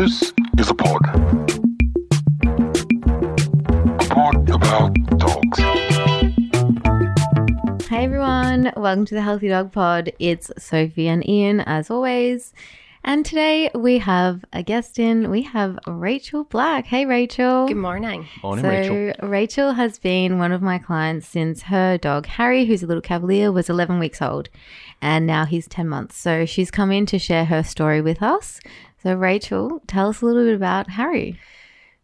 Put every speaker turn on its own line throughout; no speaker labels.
This is a pod. A pod about dogs.
Hey everyone, welcome to the Healthy Dog Pod. It's Sophie and Ian as always. And today we have a guest in. We have Rachel Black. Hey Rachel.
Good morning.
Morning,
so
Rachel.
Rachel has been one of my clients since her dog Harry, who's a little cavalier, was 11 weeks old, and now he's 10 months. So she's come in to share her story with us. So Rachel, tell us a little bit about Harry.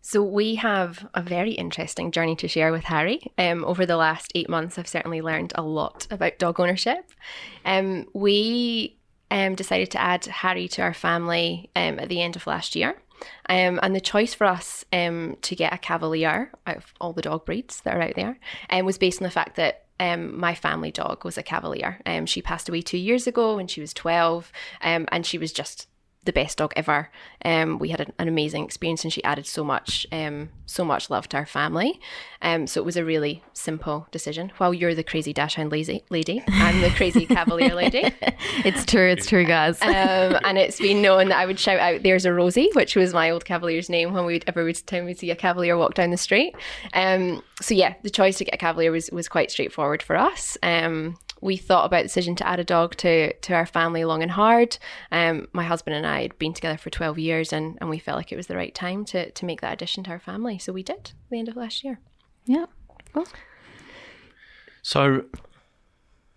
So we have a very interesting journey to share with Harry. Um, over the last eight months, I've certainly learned a lot about dog ownership. Um, we um, decided to add Harry to our family um, at the end of last year. Um, and the choice for us um, to get a Cavalier out of all the dog breeds that are out there um, was based on the fact that um, my family dog was a Cavalier. Um, she passed away two years ago when she was 12, um, and she was just the best dog ever. Um, we had an, an amazing experience, and she added so much, um, so much love to our family. Um, so it was a really simple decision. While you're the crazy dachshund lazy lady, I'm the crazy Cavalier lady.
It's true, it's true, guys.
Um, and it's been known that I would shout out, "There's a Rosie," which was my old Cavalier's name when we'd every time we'd see a Cavalier walk down the street. Um, so yeah, the choice to get a Cavalier was was quite straightforward for us. We thought about the decision to add a dog to to our family long and hard. Um, my husband and I had been together for 12 years, and, and we felt like it was the right time to to make that addition to our family. So we did at the end of last year.
yeah. Cool.
So,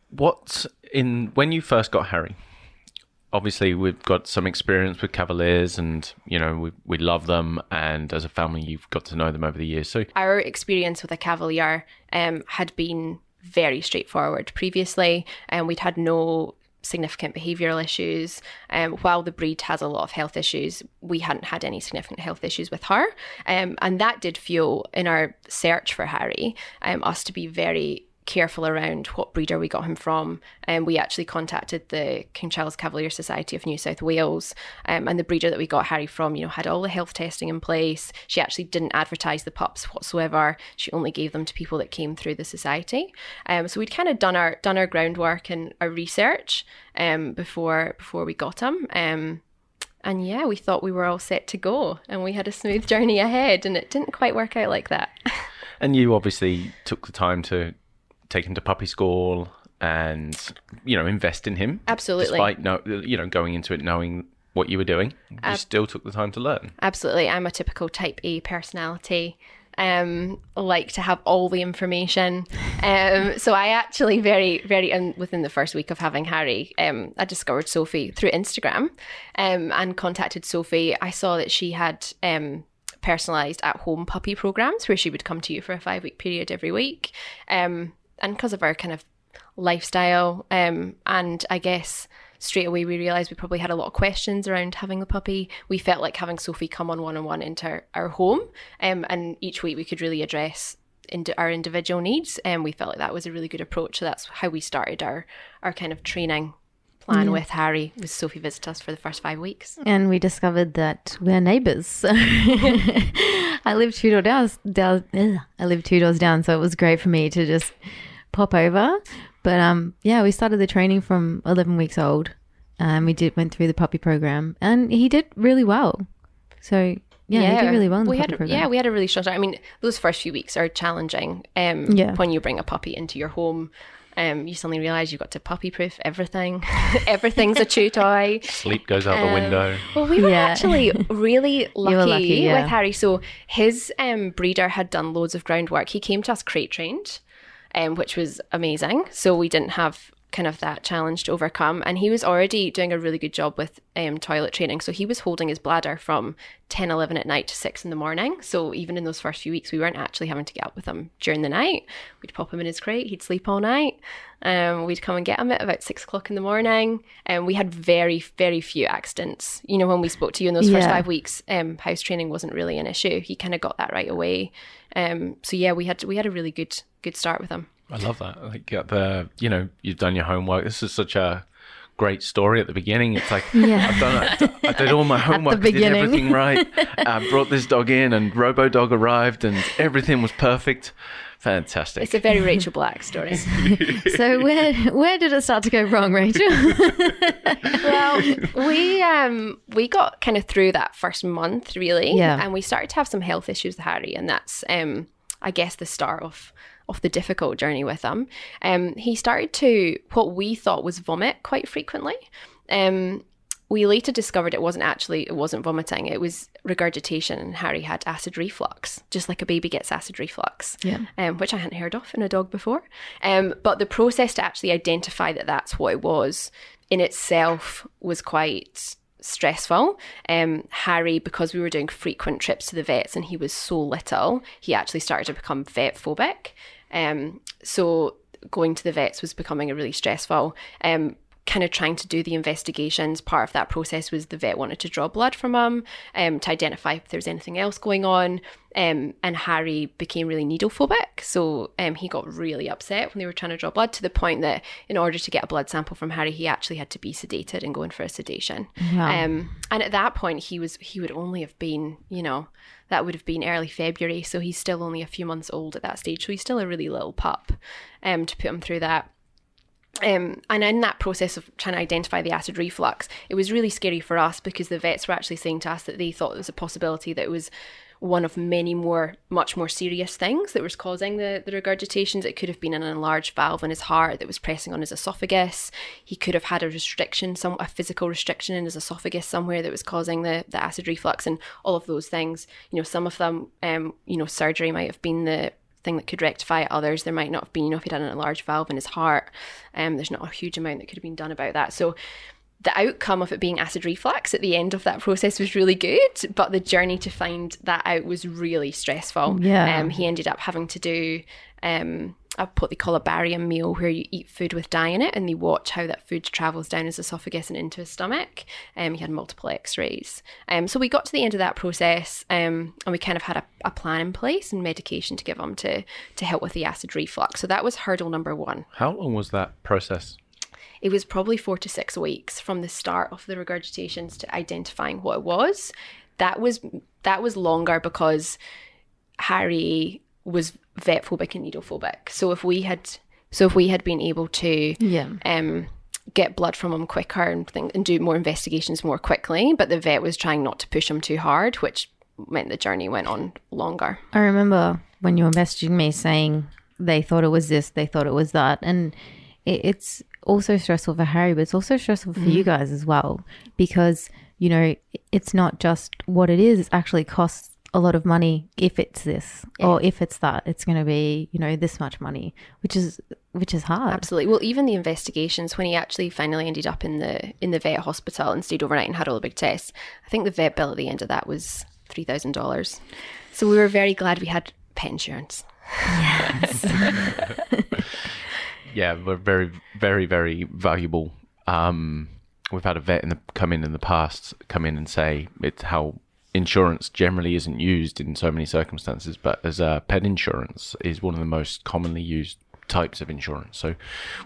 what in when you first got Harry? Obviously, we've got some experience with Cavaliers, and you know we we love them, and as a family, you've got to know them over the years. So,
our experience with a Cavalier um, had been very straightforward previously, and we'd had no significant behavioural issues. Um, while the breed has a lot of health issues, we hadn't had any significant health issues with her, um, and that did fuel in our search for Harry um, us to be very careful around what breeder we got him from. And we actually contacted the King Charles Cavalier Society of New South Wales. Um, and the breeder that we got Harry from, you know, had all the health testing in place. She actually didn't advertise the pups whatsoever. She only gave them to people that came through the society. Um, so we'd kind of done our done our groundwork and our research um, before before we got him. Um, and yeah, we thought we were all set to go, and we had a smooth journey ahead, and it didn't quite work out like that.
and you obviously took the time to take him to puppy school and you know invest in him.
Absolutely.
despite no, you know going into it knowing what you were doing, you still took the time to learn.
Absolutely. I'm a typical type A personality. Um, like to have all the information. Um, so I actually very, very, and within the first week of having Harry, um, I discovered Sophie through Instagram, um, and contacted Sophie. I saw that she had, um, personalized at home puppy programs where she would come to you for a five week period every week. Um, and because of our kind of lifestyle, um, and I guess straight away we realized we probably had a lot of questions around having the puppy. We felt like having Sophie come on one on one into our, our home, um, and each week we could really address into our individual needs, and we felt like that was a really good approach. So that's how we started our our kind of training plan with Harry. Was Sophie visit us for the first five weeks?
and we discovered that we're neighbors. I live two doors down I live two doors down, so it was great for me to just pop over. But um, yeah, we started the training from eleven weeks old, and we did went through the puppy program, and he did really well. So yeah, he did really well in the
we
puppy
had,
program.
Yeah, we had a really strong start. I mean, those first few weeks are challenging. Um,
Yeah.
When you bring a puppy into your home, um, you suddenly realize you've got to puppy proof everything. Everything's a chew toy.
Sleep goes out the window.
Well, we were
Yeah.
actually really lucky,
lucky, yeah.
with Harry. So his um, breeder had done loads of groundwork. He came to us crate trained, um, which was amazing. So we didn't have kind of that challenge to overcome. And he was already doing a really good job with um, toilet training. So he was holding his bladder from 10, 11 at night to 6 in the morning. So even in those first few weeks, we weren't actually having to get up with him during the night. We'd pop him in his crate, he'd sleep all night. Um, we'd come and get him at about six o'clock in the morning. And we had very, very few accidents. You know, when we spoke to you in those first five weeks, um, house training wasn't really an issue. He kind of got that right away. Um, so yeah, we had we had a really good good start with them.
I love that. Like uh, the you know you've done your homework. This is such a great story at the beginning. It's like
Yeah.
I've done it. I did all my homework. I did
beginning.
everything right. I brought this dog in, and Robo Dog arrived, and everything was perfect. Fantastic.
It's a very Rachel Black story.
So where where did it start to go wrong, Rachel?
well, we um we got kind of through that first month really,
Yeah.
and we started to have some health issues with Harry, and that's um I guess the start of of the difficult journey with him. Um, he started to what we thought was vomit quite frequently. Um, we later discovered it wasn't actually it wasn't vomiting it was regurgitation and harry had acid reflux just like a baby gets acid reflux
Yeah.
um, which i hadn't heard of in a dog before um, but the process to actually identify that that's what it was in itself was quite stressful um, harry because we were doing frequent trips to the vets and he was so little he actually started to become vet phobic um, so going to the vets was becoming a really stressful um, kind of trying to do the investigations. Part of that process was the vet wanted to draw blood from him um, to identify if there's anything else going on. Um, and Harry became really needle phobic. So um, he got really upset when they were trying to draw blood to the point that in order to get a blood sample from Harry, he actually had to be sedated and go in for a sedation.
Wow.
Um, and at that point, he was he would only have been, you know, that would have been early February. So he's still only a few months old at that stage. So he's still a really little pup um, to put him through that. Um, and in that process of trying to identify the acid reflux, it was really scary for us because the vets were actually saying to us that they thought there was a possibility that it was one of many more, much more serious things that was causing the, the regurgitations. It could have been an enlarged valve in his heart that was pressing on his esophagus. He could have had a restriction, some a physical restriction in his esophagus somewhere that was causing the, the acid reflux and all of those things. You know, some of them, um, you know, surgery might have been the thing that could rectify it. Others there might not have been. You know, if he'd had an enlarged valve in his heart, um, there's not a huge amount that could have been done about that. So the outcome of it being acid reflux at the end of that process was really good, but the journey to find that out was really stressful.
Yeah.
Um, he ended up having to do um, a, what they call a barium meal, where you eat food with dye in it, and they watch how that food travels down his esophagus and into his stomach. Um, he had multiple X-rays. Um, so we got to the end of that process, um, and we kind of had a, a plan in place and medication to give him to to help with the acid reflux. So that was hurdle number one.
How long was that process?
It was probably four to six weeks from the start of the regurgitations to identifying what it was. That was that was longer because Harry was vet phobic and needle phobic. So if we had so if we had been able to
Yeah.
um get blood from him quicker and think, and do more investigations more quickly, but the vet was trying not to push him too hard, which meant the journey went on longer.
I remember when you were messaging me saying they thought it was this, they thought it was that, and it, it's also stressful for Harry, but it's also stressful for you guys as well because you know it's not just what it is; it actually costs a lot of money if it's this or if it's that. It's going to be you know this much money, which is which is hard.
Absolutely. Well, even the investigations when he actually finally ended up in the in the vet hospital and stayed overnight and had all the big tests, I think the vet bill at the end of that was three thousand dollars. So we were very glad we had pet insurance.
Yeah, we're very, very, very valuable. Um, we've had a vet in the come in in the past come in and say it's how insurance generally isn't used in so many circumstances, but as a pet insurance is one of the most commonly used types of insurance. So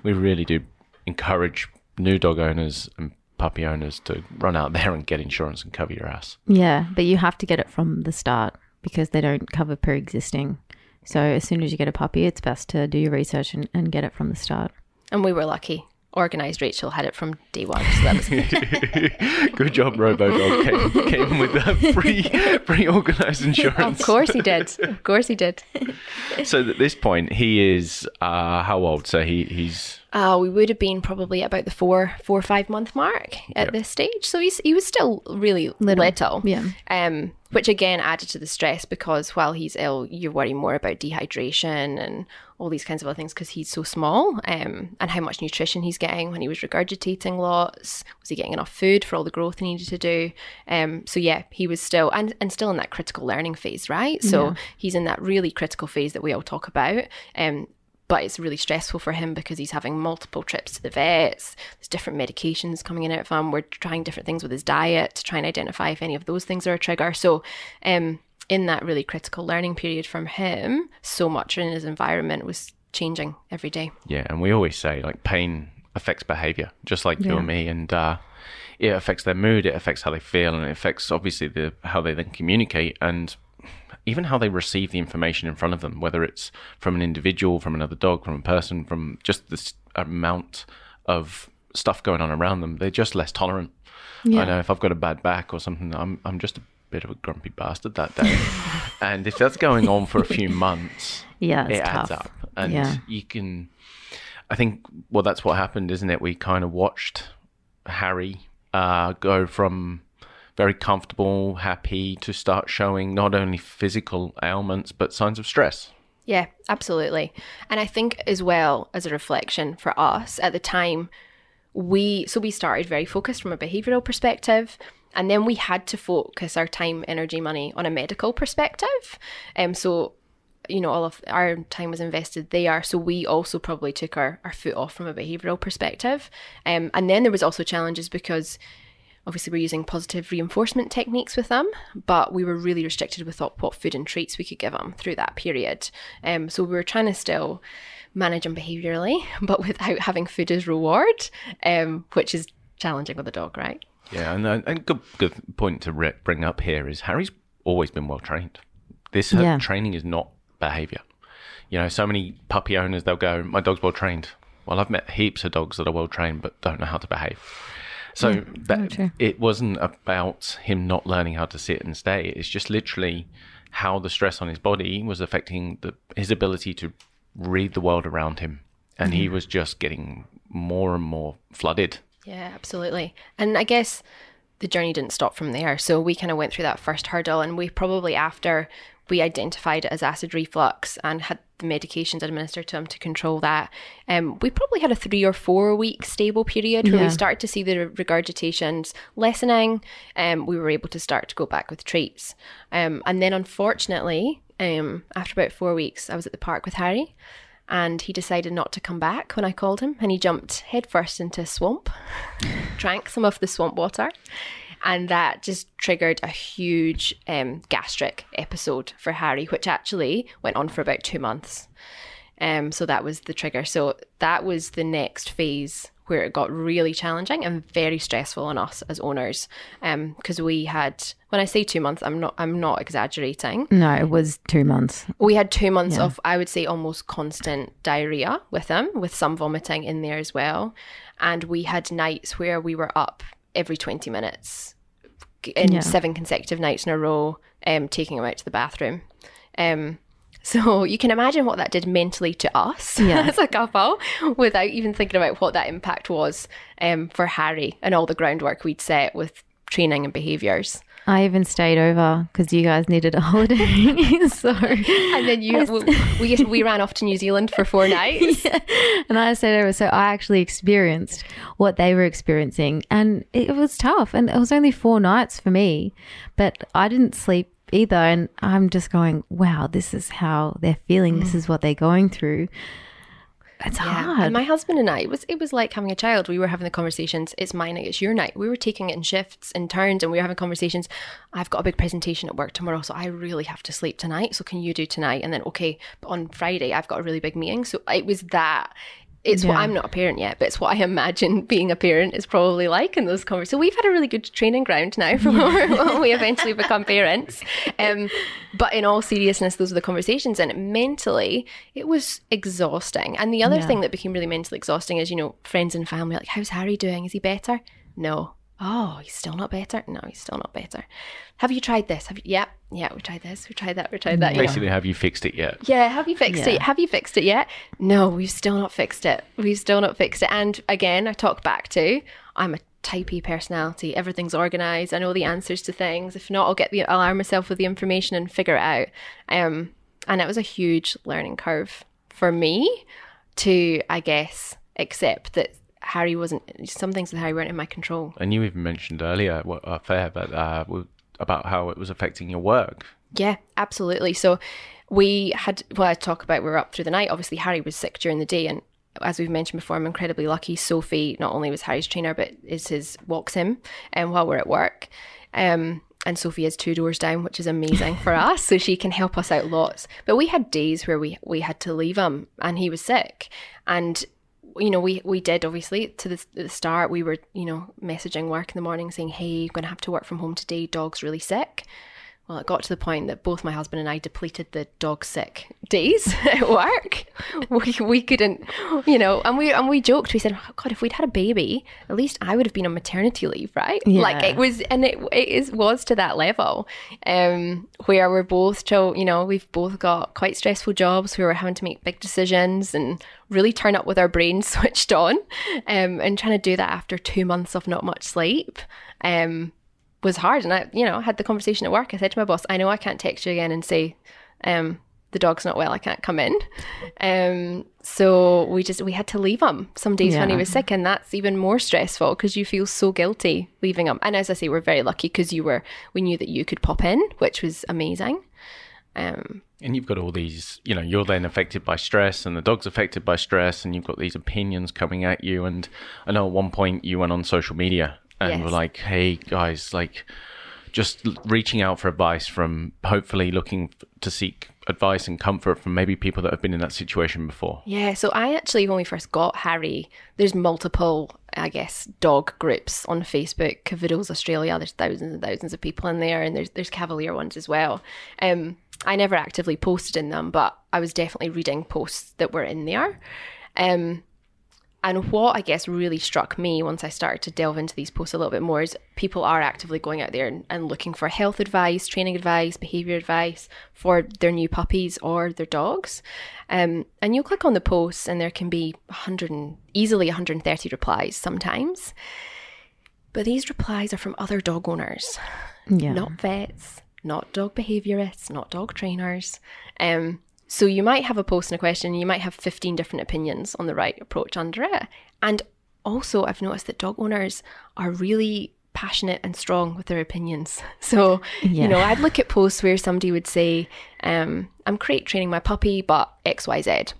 we really do encourage new dog owners and puppy owners to run out there and get insurance and cover your ass.
Yeah, but you have to get it from the start because they don't cover pre-existing. So as soon as you get a puppy, it's best to do your research and, and get it from the start.
And we were lucky. Organised Rachel had it from day one, so that was good.
Good job, RoboDog came, came with a free, free organised insurance.
of course he did. Of course he did.
So at this point, he is uh, how old? So he he's
Uh, we would have been probably about the four, four or five month mark at this stage. So he's he was still really little.
yeah.
Um, which again added to the stress because while he's ill, you worry more about dehydration and all these kinds of other things because he's so small. Um, and how much nutrition he's getting when he was regurgitating lots. Was he getting enough food for all the growth he needed to do? Um, so yeah, he was still and and still in that critical learning phase, right? So he's in that really critical phase that we all talk about. Um, but it's really stressful for him because he's having multiple trips to the vets. There's different medications coming in and out of him. We're trying different things with his diet to try and identify if any of those things are a trigger. So, um, in that really critical learning period from him, so much in his environment was changing every day.
yeah, and we always say like pain affects behavior, just like you
Yeah.
and me, and uh, it affects their mood, it affects how they feel, and it affects obviously the how they then communicate. And even how they receive the information in front of them, whether it's from an individual, from another dog, from a person, from just this amount of stuff going on around them, they're just less tolerant. I know if I've got a bad back or something, I'm I'm just a bit of a grumpy bastard that day. and if that's going on for a few months,
Yeah, it's
it adds up. And
Yeah.
you can I think well that's what happened, isn't it? We kind of watched Harry uh, go from very comfortable, happy to start showing not only physical ailments but signs of stress.
Yeah, absolutely. And I think as well as a reflection for us at the time, we so we started very focused from a behavioral perspective. And then we had to focus our time, energy, money on a medical perspective. Um, so, you know, all of our time was invested there. So we also probably took our, our foot off from a behavioral perspective. Um, and then there was also challenges because obviously we're using positive reinforcement techniques with them, but we were really restricted with what food and treats we could give them through that period. Um, so we were trying to still manage them behaviorally, but without having food as reward, um, which is challenging with a dog, right?
Yeah, and uh, and good good point to re- bring up here is Harry's always been well trained. This
Yeah.
training is not behaviour. You know, so many puppy owners they'll go, "My dog's well trained." Well, I've met heaps of dogs that are well trained but don't know how to behave. So that it wasn't about him not learning how to sit and stay. It's just literally how the stress on his body was affecting the, his ability to read the world around him, and he was just getting more and more flooded.
Yeah, absolutely. And I guess the journey didn't stop from there. So we kind of went through that first hurdle, and we probably after we identified it as acid reflux and had the medications administered to him to control that. Um, we probably had a three or four week stable period where
Yeah.
we started to see the regurgitations lessening. Um, we were able to start to go back with treats. Um, and then unfortunately, um, after about four weeks, I was at the park with Harry. And he decided not to come back when I called him, and he jumped headfirst into a swamp, drank some of the swamp water, and that just triggered a huge um, gastric episode for Harry, which actually went on for about two months. Um, so that was the trigger. So that was the next phase where it got really challenging and very stressful on us as owners. Because we had, when I say two months, I'm not, I'm not exaggerating.
No, it was two months.
We had two months of, I would say, almost constant diarrhea with him, with some vomiting in there as well. And we had nights where we were up every 20 minutes in
Yeah.
seven consecutive nights in a row, um, taking him out to the bathroom. Um, so you can imagine what that did mentally to us
Yeah.
as a couple without even thinking about what that impact was um, for Harry and all the groundwork we'd set with training and behaviours.
I even stayed over because you guys needed a holiday. so,
And then you, we, we, we ran off to New Zealand for four nights.
and I stayed over. So I actually experienced what they were experiencing, and it was tough. And it was only four nights for me, but I didn't sleep either. And I'm just going, wow, this is how they're feeling. This mm. is what they're going through. It's
Yeah.
hard.
And my husband and I, it was it was like having a child. We were having the conversations. It's my night. It's your night. We were taking it in shifts, in turns, and we were having conversations. I've got a big presentation at work tomorrow, so I really have to sleep tonight. So can you do tonight? And then okay, but on Friday I've got a really big meeting. So it was that. It's what I'm not a parent yet, but it's what I imagine being a parent is probably like in those conversations. So we've had a really good training ground now for when we eventually become parents. Um, but in all seriousness, those are the conversations, and mentally, it was exhausting. And the other
Yeah.
thing that became really mentally exhausting is, you know, friends and family like, "How's Harry doing? Is he better?" No. Oh, he's still not better. No, he's still not better. Have you tried this? Have you? Yeah, yeah. We tried this. We tried that. We tried that. you know.
Basically, have you fixed it yet?
Yeah, have you fixed
Yeah.
it? Have you fixed it yet? No, we've still not fixed it. We've still not fixed it. And again, I talk back to I'm a type A personality. Everything's organized. I know the answers to things. If not, I'll get the I'll arm myself with the information and figure it out. Um, and it was a huge learning curve for me to, I guess, accept that Harry wasn't. Some things with Harry weren't in my control.
And you even mentioned earlier, what uh, fair, but uh, about how it was affecting your work.
Yeah, absolutely. So we had, well, I talk about we were up through the night. Obviously, Harry was sick during the day. And as we've mentioned before, I'm incredibly lucky. Sophie not only was Harry's trainer, but is his, walks him um, while we're at work. Um, and Sophie is two doors down, which is amazing for us. So she can help us out lots. But we had days where we, we had to leave him and he was sick. And you know, we we did obviously to the, the start. We were, you know, messaging work in the morning saying, "Hey, you're going to have to work from home today. Dog's really sick." well, it got to the point that both my husband and I depleted the dog sick days at work. We, we couldn't, you know, and we and we joked. We said, oh, "God, if we'd had a baby, at least I would have been on maternity leave, right?" Like it was, and it it is was to that level, um, where we're both still, you know, we've both got quite stressful jobs We were having to make big decisions and really turn up with our brains switched on, um, and trying to do that after two months of not much sleep. Um, was hard. And I, you know, had the conversation at work. I said to my boss, I know I can't text you again and say, um, the dog's not well, I can't come in. Um, so we just, we had to leave him some days when he was sick. And that's even more stressful because you feel so guilty leaving him. And as I say, we're very lucky because you were, we knew that you could pop in, which was amazing. Um,
And you've got all these, you know, you're then affected by stress, and the dog's affected by stress, and you've got these opinions coming at you. And I know at one point you went on social media and
Yes.
were like, "Hey guys, like, just reaching out for advice from hopefully looking to seek advice and comfort from maybe people that have been in that situation before."
Yeah, so I actually, when we first got Harry, there's multiple, I guess, dog groups on Facebook. Cavoodles Australia, there's thousands and thousands of people in there, and there's there's Cavalier ones as well. Um, I never actively posted in them, but I was definitely reading posts that were in there. Um, and what I guess really struck me once I started to delve into these posts a little bit more is people are actively going out there and, and looking for health advice, training advice, behavior advice for their new puppies or their dogs. Um, and you'll click on the posts and there can be 100 and, easily 130 replies sometimes. But these replies are from other dog owners
Yeah.
not vets, not dog behaviorists, not dog trainers. Um, so you might have a post and a question, and you might have 15 different opinions on the right approach under it. And also, I've noticed that dog owners are really passionate and strong with their opinions. So,
Yeah.
you know, I'd look at posts where somebody would say, um, I'm crate training my puppy, but XYZ.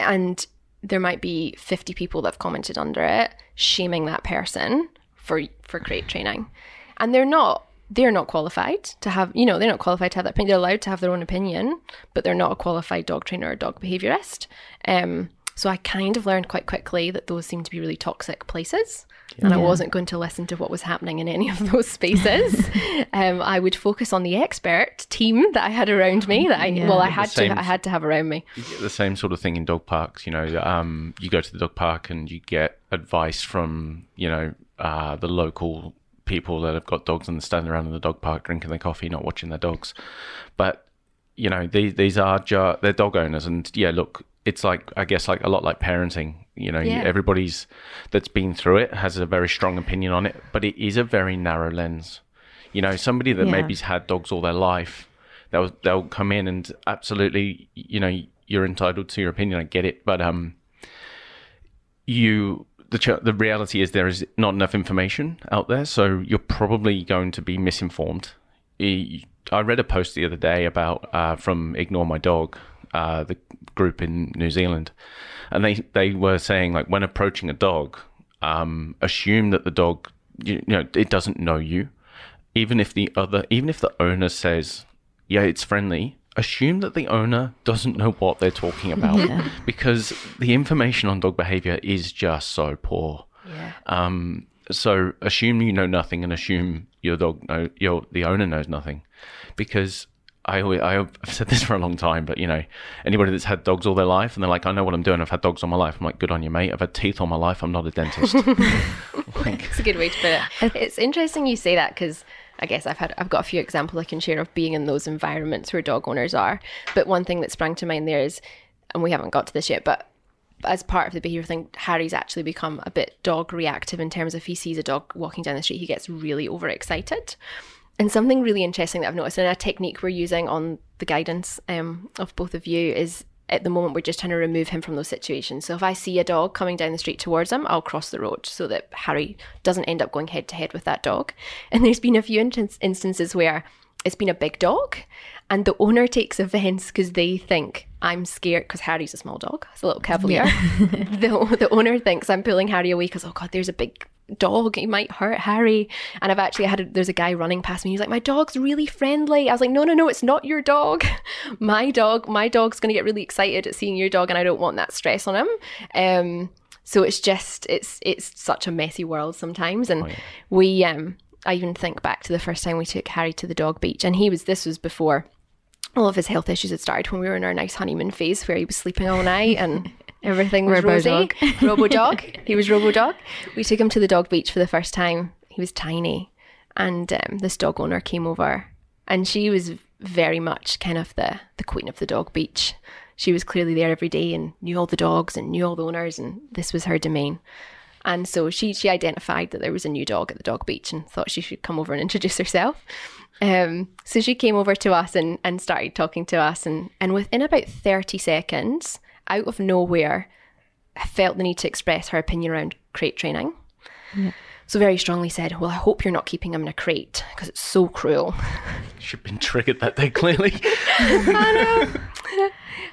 And there might be 50 people that have commented under it shaming that person for for crate training and they're not they're not qualified to have you know they're not qualified to have that opinion. They're allowed to have their own opinion but they're not a qualified dog trainer or dog behaviorist. Um so i kind of learned quite quickly that those seem to be really toxic places and i wasn't going to listen to what was happening in any of those spaces. Um, i would focus on the expert team that i had around me that i well i had
same-
to i had to have around me.
You get the same sort of thing in dog parks. You know, um, you go to the dog park and you get advice from you know uh, the local people that have got dogs and they're standing around in the dog park drinking their coffee, not watching their dogs. But you know, these these are ju- they're dog owners, and yeah, look, it's like I guess like a lot like parenting. You know,
Yeah.
everybody's that's been through it has a very strong opinion on it, but it is a very narrow lens. You know, somebody that
Yeah.
maybe's had dogs all their life, they'll they'll come in and absolutely, you know, you're entitled to your opinion. I get it, but um, you the the reality is there is not enough information out there, so you're probably going to be misinformed. I read a post the other day about uh, from Ignore My Dog, uh, the group in New Zealand, and they they were saying like when approaching a dog, um, assume that the dog you, you know it doesn't know you, even if the other even if the owner says yeah it's friendly. Assume that the owner doesn't know what they're talking about because the information on dog behavior is just so poor.
yeah
Um, so assume you know nothing and assume your dog know your the owner knows nothing, because I always, I've said this for a long time, but you know anybody that's had dogs all their life and they're like I know what I'm doing. I've had dogs all my life. I'm like good on you, mate. I've had teeth all my life. I'm not a dentist. like,
It's a good way to put it. It's interesting you say that because I guess I've had I've got a few examples I can share of being in those environments where dog owners are. But one thing that sprang to mind there is, and we haven't got to this yet, but as part of the behavior thing, Harry's actually become a bit dog reactive in terms of if he sees a dog walking down the street, he gets really overexcited. And something really interesting that I've noticed, and a technique we're using on the guidance um, of both of you is at the moment we're just trying to remove him from those situations. So if I see a dog coming down the street towards him, I'll cross the road so that Harry doesn't end up going head to head with that dog. And there's been a few in- instances where it's been a big dog and the owner takes offense because they think I'm scared because Harry's a small dog, it's a little cavalier. the, the owner thinks I'm pulling Harry away because, oh God, there's a big dog, he might hurt Harry. And I've actually had, a, there's a guy running past me, he's like, my dog's really friendly. I was like, no, no, no, it's not your dog. my dog, my dog's going to get really excited at seeing your dog and I don't want that stress on him. Um, so it's just, it's, it's such a messy world sometimes. And we, um, I even think back to the first time we took Harry to the dog beach, and he was this was before all of his health issues had started when we were in our nice honeymoon phase where he was sleeping all night and everything was rosy.
Robo-dog.
Robo dog. he was Robo dog. We took him to the dog beach for the first time. He was tiny, and um, this dog owner came over, and she was very much kind of the the queen of the dog beach. She was clearly there every day and knew all the dogs and knew all the owners, and this was her domain. And so she she identified that there was a new dog at the dog beach and thought she should come over and introduce herself. Um, so she came over to us and, and started talking to us and, and within about 30 seconds, out of nowhere, I felt the need to express her opinion around crate training. So very strongly said, Well, I hope you're not keeping him in a crate because it's so cruel.
Should have been triggered that day, clearly. I know.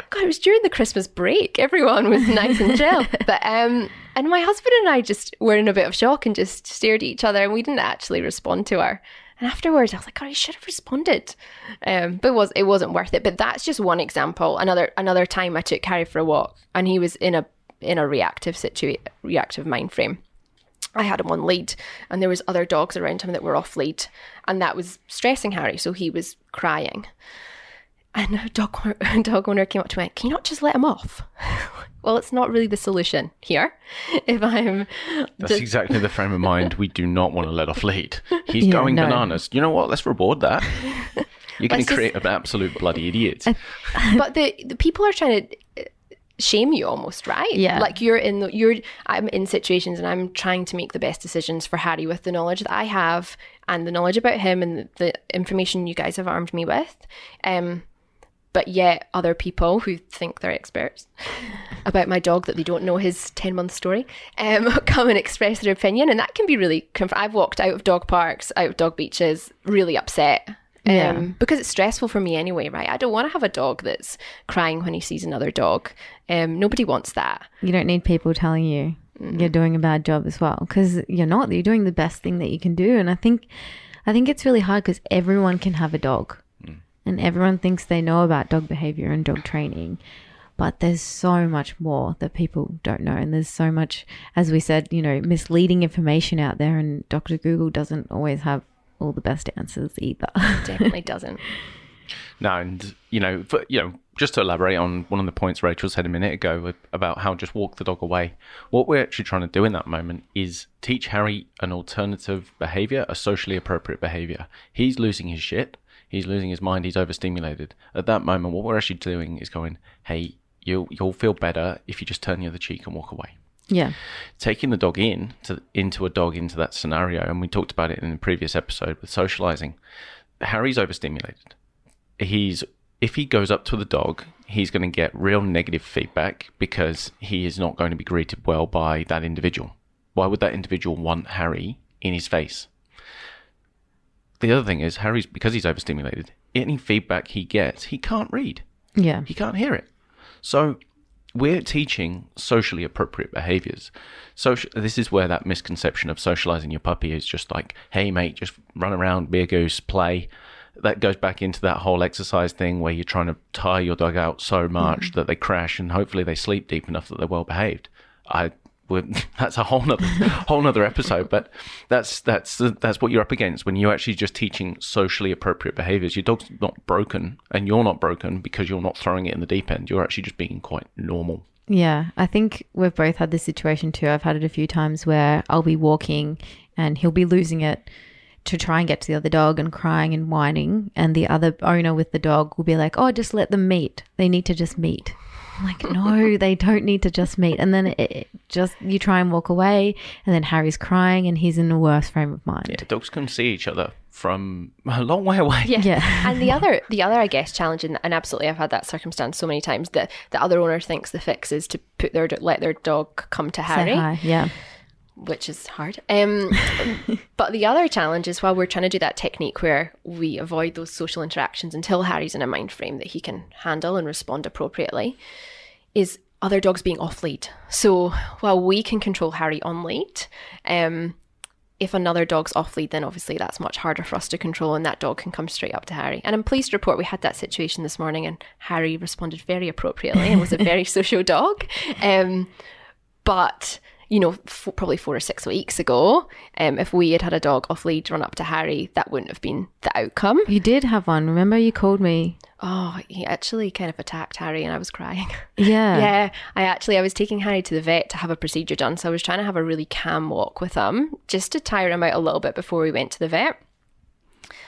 God, it was during the Christmas break. Everyone was nice and chill. But um and my husband and I just were in a bit of shock and just stared at each other and we didn't actually respond to her. And afterwards I was like, God, I should have responded. Um but it was it wasn't worth it. But that's just one example. Another another time I took Harry for a walk and he was in a in a reactive situa- reactive mind frame. I had him on lead and there was other dogs around him that were off lead and that was stressing Harry so he was crying and a dog, dog owner came up to me can you not just let him off well it's not really the solution here if I'm
That's
just-
exactly the frame of mind we do not want to let off lead. He's
Yeah,
going
no.
bananas. You know what? Let's reward that. You're going to create an absolute bloody idiot.
but the, the people are trying to uh, shame you almost right
Yeah.
like you're in the you're i'm in situations and i'm trying to make the best decisions for harry with the knowledge that i have and the knowledge about him and the, the information you guys have armed me with um but yet other people who think they're experts about my dog that they don't know his 10 month story um, come and express their opinion. And that can be really conf- i've walked out of dog parks out of dog beaches really upset um,
Yeah.
because it's stressful for me anyway right? I don't want to have a dog that's crying when he sees another dog. Um, nobody wants that.
You don't need people telling you you're doing a bad job as well because you're not. You're doing the best thing that you can do, and I think, I think it's really hard because everyone can have a dog, and everyone thinks they know about dog behavior and dog training, but there's so much more that people don't know, and there's so much, as we said, you know, misleading information out there, and Dr. Google doesn't always have all the best answers either.
definitely doesn't
No, and you know, for, you know, just to elaborate on one of the points Rachel said a minute ago about how just walk the dog away. What we're actually trying to do in that moment is teach Harry an alternative behavior, a socially appropriate behavior. He's losing his shit. He's losing his mind. He's overstimulated. At that moment, what we're actually doing is going, "Hey, you'll you'll feel better if you just turn the other cheek and walk away."
yeah,
taking the dog in to into a dog into that scenario, and we talked about it in the previous episode with socializing. Harry's overstimulated. He's if he goes up to the dog, he's going to get real negative feedback because he is not going to be greeted well by that individual. Why would that individual want Harry in his face? The other thing is Harry's because he's overstimulated. Any feedback he gets, he can't read
yeah,
he can't hear it. So we're teaching socially appropriate behaviors. So this is where that misconception of socializing your puppy is just like, hey mate, just run around, be a goose, play. That goes back into that whole exercise thing where you're trying to tire your dog out so much mm. that they crash and hopefully they sleep deep enough that they're well behaved. I that's a whole nother whole nother episode, but that's that's that's what you're up against when you're actually just teaching socially appropriate behaviors. Your dog's not broken, and you're not broken because you're not throwing it in the deep end. You're actually just being quite normal.
Yeah, I think we've both had this situation too. I've had it a few times where I'll be walking and he'll be losing it to try and get to the other dog and crying and whining. And the other owner with the dog will be like, oh, just let them meet. They need to just meet. I'm like, no, they don't need to just meet. And then it, it just, you try and walk away. And then Harry's crying and he's in a worse frame of mind.
Yeah, the dogs can see each other from a long way away.
Yeah.
Yeah.
and the other, the other, I guess, challenge, and, and absolutely, I've had that circumstance so many times that the other owner thinks the fix is to put their let their dog come to
Say
Harry,
hi. Yeah.
Which is hard. Um, but the other challenge is while we're trying to do that technique where we avoid those social interactions until Harry's in a mind frame that he can handle and respond appropriately, is other dogs being off lead. So while we can control Harry on lead, um, if another dog's off lead, then obviously that's much harder for us to control, and that dog can come straight up to Harry. And I'm pleased to report we had that situation this morning, and Harry responded very appropriately and was a very social dog. Um, but you know, f- probably four or six weeks ago, um, if we had had a dog off lead run up to Harry, that wouldn't have been the outcome.
You did have one. Remember, you called me.
Oh, he actually kind of attacked Harry, and I was crying.
Yeah.
Yeah, I actually I was taking Harry to the vet to have a procedure done, so I was trying to have a really calm walk with him just to tire him out a little bit before we went to the vet.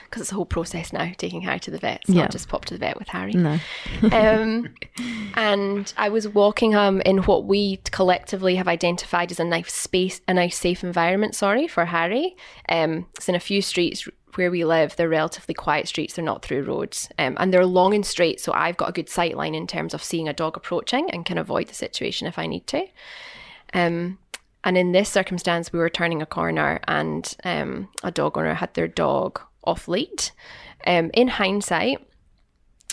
Because it's a whole process now taking Harry to the vet. It's
Yeah.
not just pop to the vet with Harry.
No.
um, and I was walking him in what we collectively have identified as a nice space, a nice safe environment. Sorry for Harry. Um, it's in a few streets where we live. They're relatively quiet streets. They're not through roads, um, and they're long and straight. So I've got a good sight line in terms of seeing a dog approaching and can avoid the situation if I need to. Um, and in this circumstance, we were turning a corner, and um, a dog owner had their dog off lead. Um, in hindsight,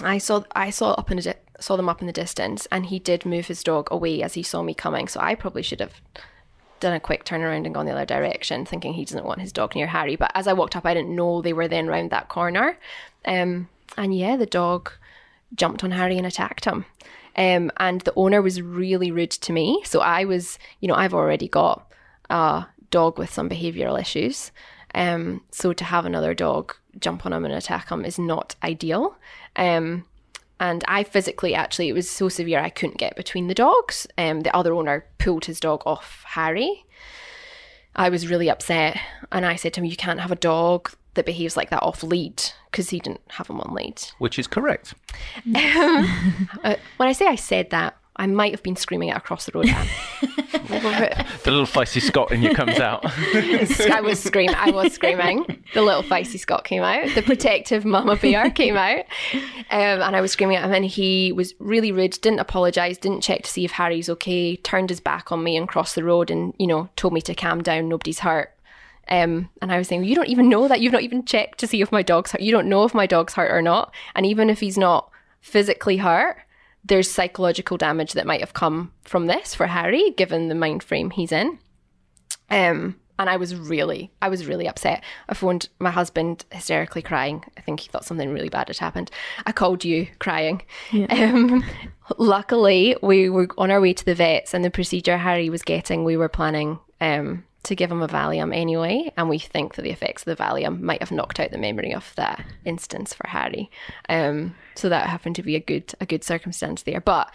I saw I saw up in saw them up in the distance, and he did move his dog away as he saw me coming. So I probably should have done a quick turnaround and gone the other direction, thinking he doesn't want his dog near Harry. But as I walked up, I didn't know they were then round that corner. Um, and yeah, the dog jumped on Harry and attacked him. Um, and the owner was really rude to me. So I was, you know, I've already got a dog with some behavioural issues. Um, so to have another dog jump on him and attack him is not ideal. Um, and I physically actually, it was so severe I couldn't get between the dogs. Um, the other owner pulled his dog off Harry. I was really upset, and I said to him, "You can't have a dog that behaves like that off lead," because he didn't have him on lead.
Which is correct.
Uh, when I say I said that, I might have been screaming it across the road.
The little feisty Scot in you comes out.
I was screaming. I was screaming. The little feisty Scot came out. The protective mama bear came out, um, and I was screaming at him. And he was really rude. Didn't apologise. Didn't check to see if Harry's okay. Turned his back on me and crossed the road, and you know told me to calm down. Nobody's hurt. Um, and I was saying, you don't even know that. You've not even checked to see if my dog's hurt. You don't know if my dog's hurt or not. And even if he's not physically hurt, there's psychological damage that might have come from this for Harry, given the mind frame he's in. Um, and I was really, I was really upset. I phoned my husband hysterically crying. I think he thought something really bad had happened. I called you crying. Um, luckily, we were on our way to the vets, and the procedure Harry was getting, we were planning um, to give him a Valium anyway. And we think that the effects of the Valium might have knocked out the memory of that instance for Harry. Um, so that happened to be a good, a good circumstance there. But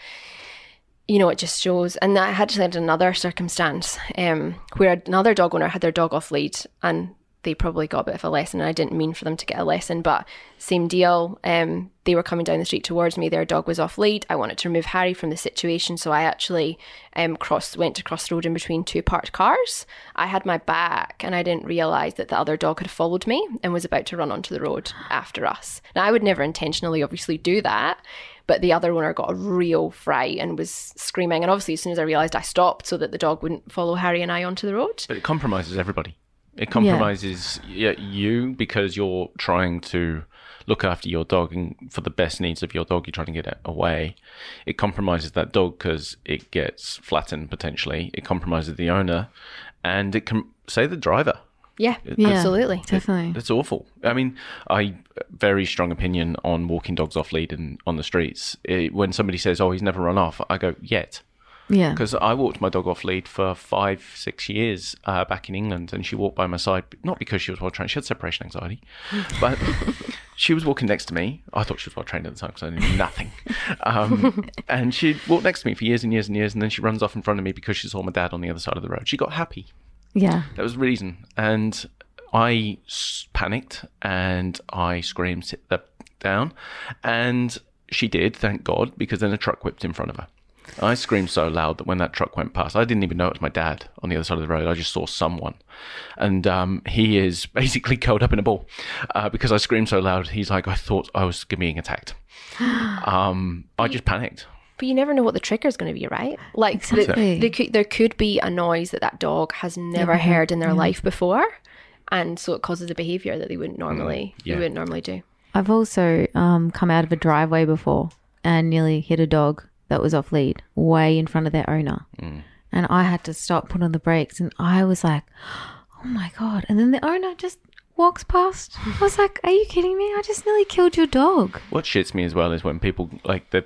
you know, it just shows. And I had to had another circumstance um, where another dog owner had their dog off lead and they probably got a bit of a lesson. And I didn't mean for them to get a lesson, but same deal. Um, they were coming down the street towards me. Their dog was off lead. I wanted to remove Harry from the situation, so I actually um, crossed, went to cross the road in between two parked cars. I had my back, and I didn't realise that the other dog had followed me and was about to run onto the road after us. Now, I would never intentionally, obviously, do that, but the other owner got a real fright and was screaming. And obviously, as soon as I realised, I stopped so that the dog wouldn't follow Harry and I onto the road.
But it compromises everybody. It compromises y you because you're trying to look after your dog and for the best needs of your dog, you're trying to get it away. It compromises that dog because it gets flattened potentially. It compromises the owner, and it can say the driver.
Yeah,
Yeah,
absolutely.
Definitely.
It's awful. I mean, I very strong opinion on walking dogs off lead and on the streets. It, when somebody says, "Oh, he's never run off," I go, "Yet."
Yeah.
Because I walked my dog off lead for five, six years uh, back in England, and she walked by my side, not because she was well trained, she had separation anxiety, but she was walking next to me. I thought she was well trained at the time because I knew nothing. Um, and she walked next to me for years and years and years, and then she runs off in front of me because she saw my dad on the other side of the road. She got happy.
Yeah.
That was the reason. And I panicked and I screamed, sit the down. And she did, thank God, because then a truck whipped in front of her. I screamed so loud that when that truck went past, I didn't even know it was my dad on the other side of the road. I just saw someone. And um, he is basically curled up in a ball uh, because I screamed so loud. He's like, I thought I was being attacked. Um, I just panicked.
But you never know what the trigger is going to be, right? Like
Exactly.
the, the, there could be a noise that that dog has never heard in their life before, and so it causes a behavior that they wouldn't normally
yeah.
they wouldn't normally do.
I've also um, come out of a driveway before and nearly hit a dog that was off lead way in front of their owner. And I had to stop, put on the brakes, and I was like, oh my God. And then the owner just walks past. I was like, are you kidding me? I just nearly killed your dog.
What shits me as well is when people like the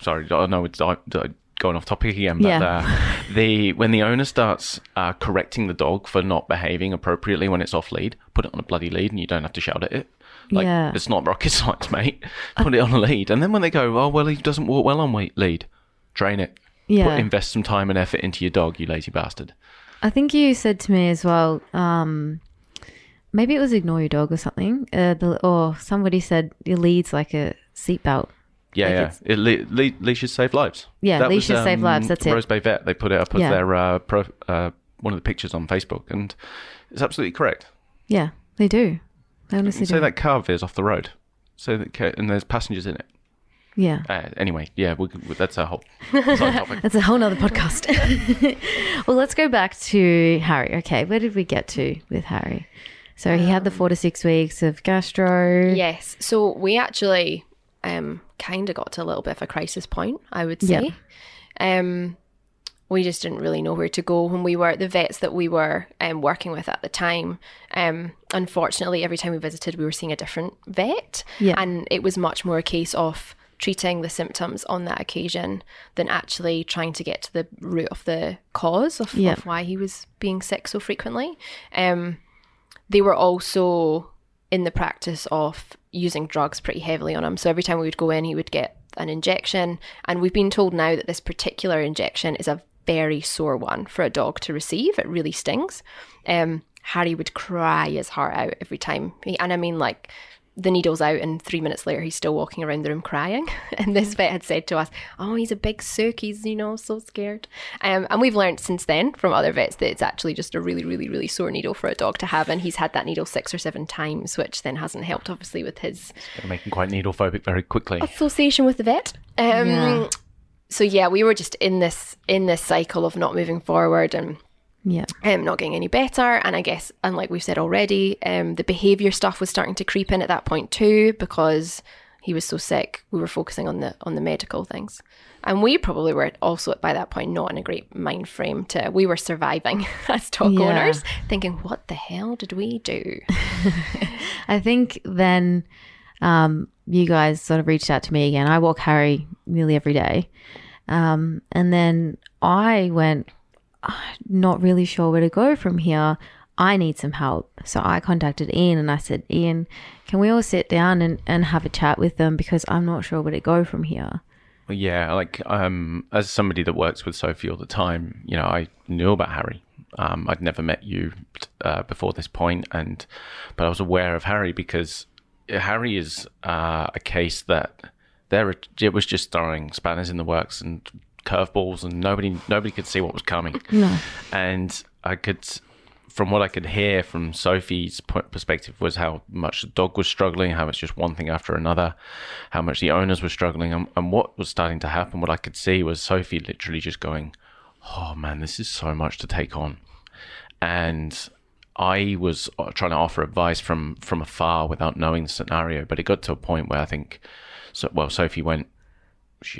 sorry, I know it's di- di- going off topic again, but
Yeah.
uh, the when the owner starts uh, correcting the dog for not behaving appropriately when it's off lead, put it on a bloody lead, and you don't have to shout at it. Like
Yeah.
it's not rocket science, mate. Put it on a lead, and then when they go, oh well, he doesn't walk well on lead, train it.
Yeah.
Put, invest some time and effort into your dog, you lazy bastard.
I think you said to me as well. Um, maybe it was ignore your dog or something. Uh, the, or somebody said your lead's like a seatbelt.
Yeah,
Like
yeah. It, le- le- leashes save lives.
Yeah,
That
leashes save lives, that's it.
Rose Bay Vet. They put it up as
Yeah.
their uh, pro, uh, one of the pictures on Facebook, and it's absolutely correct.
Yeah, they do. They honestly
So
do.
that car veers off the road. So that ca- and there's passengers in it.
yeah.
Uh, anyway, yeah, we, we, that's a whole side topic.
That's a whole nother podcast. well, let's go back to Harry. Okay, where did we get to with Harry? So he had the four to six weeks of gastro.
Yes. So we actually um, kind of got to a little bit of a crisis point, I would say. Um, we just didn't really know where to go when we were the vets that we were um, working with at the time. Um, unfortunately, every time we visited, we were seeing a different vet,
Yeah.
and it was much more a case of treating the symptoms on that occasion than actually trying to get to the root of the cause of,
Yeah.
of why he was being sick so frequently. Um, they were also in the practice of using drugs pretty heavily on him. So every time we would go in, he would get an injection. And we've been told now that this particular injection is a very sore one for a dog to receive. It really stings. Um, Harry would cry his heart out every time. He, and I mean, like, the needle's out, and three minutes later, he's still walking around the room crying. And this vet had said to us, Oh, he's a big sook. He's, you know, so scared. Um, and we've learned since then from other vets that it's actually just a really, really, really sore needle for a dog to have. And he's had that needle six or seven times, which then hasn't helped, obviously, with his
Gonna make him quite needle phobic very quickly.
association with the vet. Um,
Yeah.
So yeah, we were just in this in this cycle of not moving forward and
Yeah.
um, not getting any better. And I guess, and like we've said already, um, the behaviour stuff was starting to creep in at that point too because he was so sick. We were focusing on the on the medical things, and we probably were also by that point not in a great mind frame to. We were surviving as dog
Yeah.
owners, thinking, "What the hell did we do?"
I think then um, you guys sort of reached out to me again. I walk Harry nearly every day. Um, and then I went, "Ah, not really sure where to go from here. I need some help. So I contacted Ian and I said, Ian, can we all sit down and, and have a chat with them because I'm not sure where to go from here.
Yeah, like um, as somebody that works with Sophie all the time, you know, I knew about Harry. Um, I'd never met you uh, before this point, and but I was aware of Harry because Harry is uh, a case that there it was just throwing spanners in the works and curveballs, and nobody nobody could see what was coming.
No.
And I could, from what I could hear from Sophie's perspective, was how much the dog was struggling, how it's just one thing after another, how much the owners were struggling, and, and what was starting to happen. What I could see was Sophie literally just going, "Oh man, this is so much to take on," and I was uh, trying to offer advice from from afar without knowing the scenario. But it got to a point where I think, so well, Sophie went.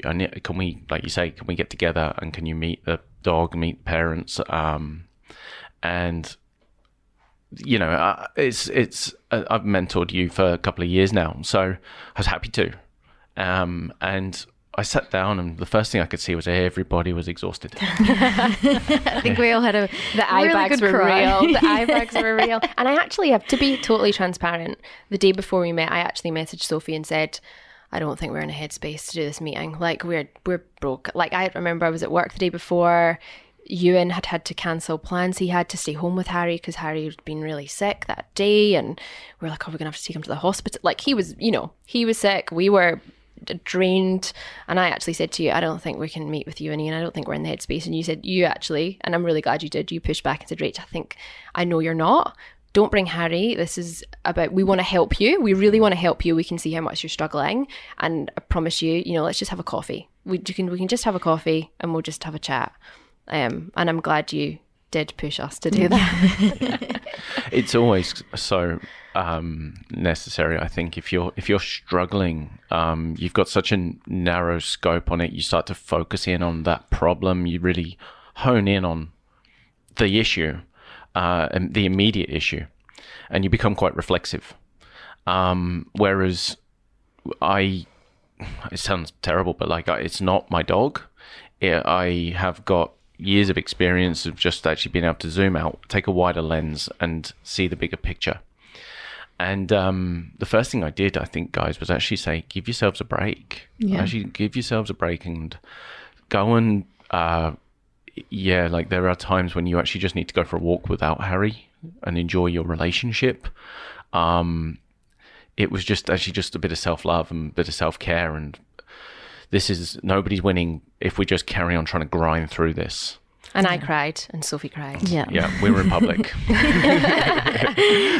Can we, like you say, can we get together and can you meet the dog, meet parents, um, and you know, uh, it's it's uh, I've mentored you for a couple of years now, so I was happy to, um, and I sat down and the first thing I could see was everybody was exhausted.
I think we all had a
The eye
really
bags
good
were
cry.
real. The eye bags were real. And I actually have to be totally transparent. The day before we met, I actually messaged Sophie and said, I don't think we're in a headspace to do this meeting. Like we're we're broke. Like I remember I was at work the day before. Ewan had had to cancel plans. He had to stay home with Harry because Harry had been really sick that day, and we are like, "Oh, we're gonna have to take him to the hospital." Like he was, you know, he was sick. We were d- drained, and I actually said to you, "I don't think we can meet with you and Ian. I don't think we're in the headspace." And you said, "You actually," and I'm really glad you did. You pushed back and said, "Rach, I think I know you're not." Don't bring Harry. This is about we want to help you. We really want to help you. We can see how much you're struggling, and I promise you, you know, let's just have a coffee. We can we can just have a coffee and we'll just have a chat. Um, and I'm glad you did push us to do that.
it's always so um, necessary. I think if you're if you're struggling, um, you've got such a narrow scope on it. You start to focus in on that problem. You really hone in on the issue, uh, and the immediate issue, and you become quite reflexive. Um, whereas I, it sounds terrible, but like I- it's not my dog. it, I have got years of experience of just actually being able to zoom out, take a wider lens, and see the bigger picture. And um, the first thing I did, I think, guys, was actually say, give yourselves a break.
Yeah.
Actually, give yourselves a break and go and, uh, yeah, like there are times when you actually just need to go for a walk without Harry and enjoy your relationship. Um, it was just actually just a bit of self love and a bit of self care. And this is nobody's winning if we just carry on trying to grind through this.
And I cried, and Sophie cried.
Yeah.
Yeah, we were in public.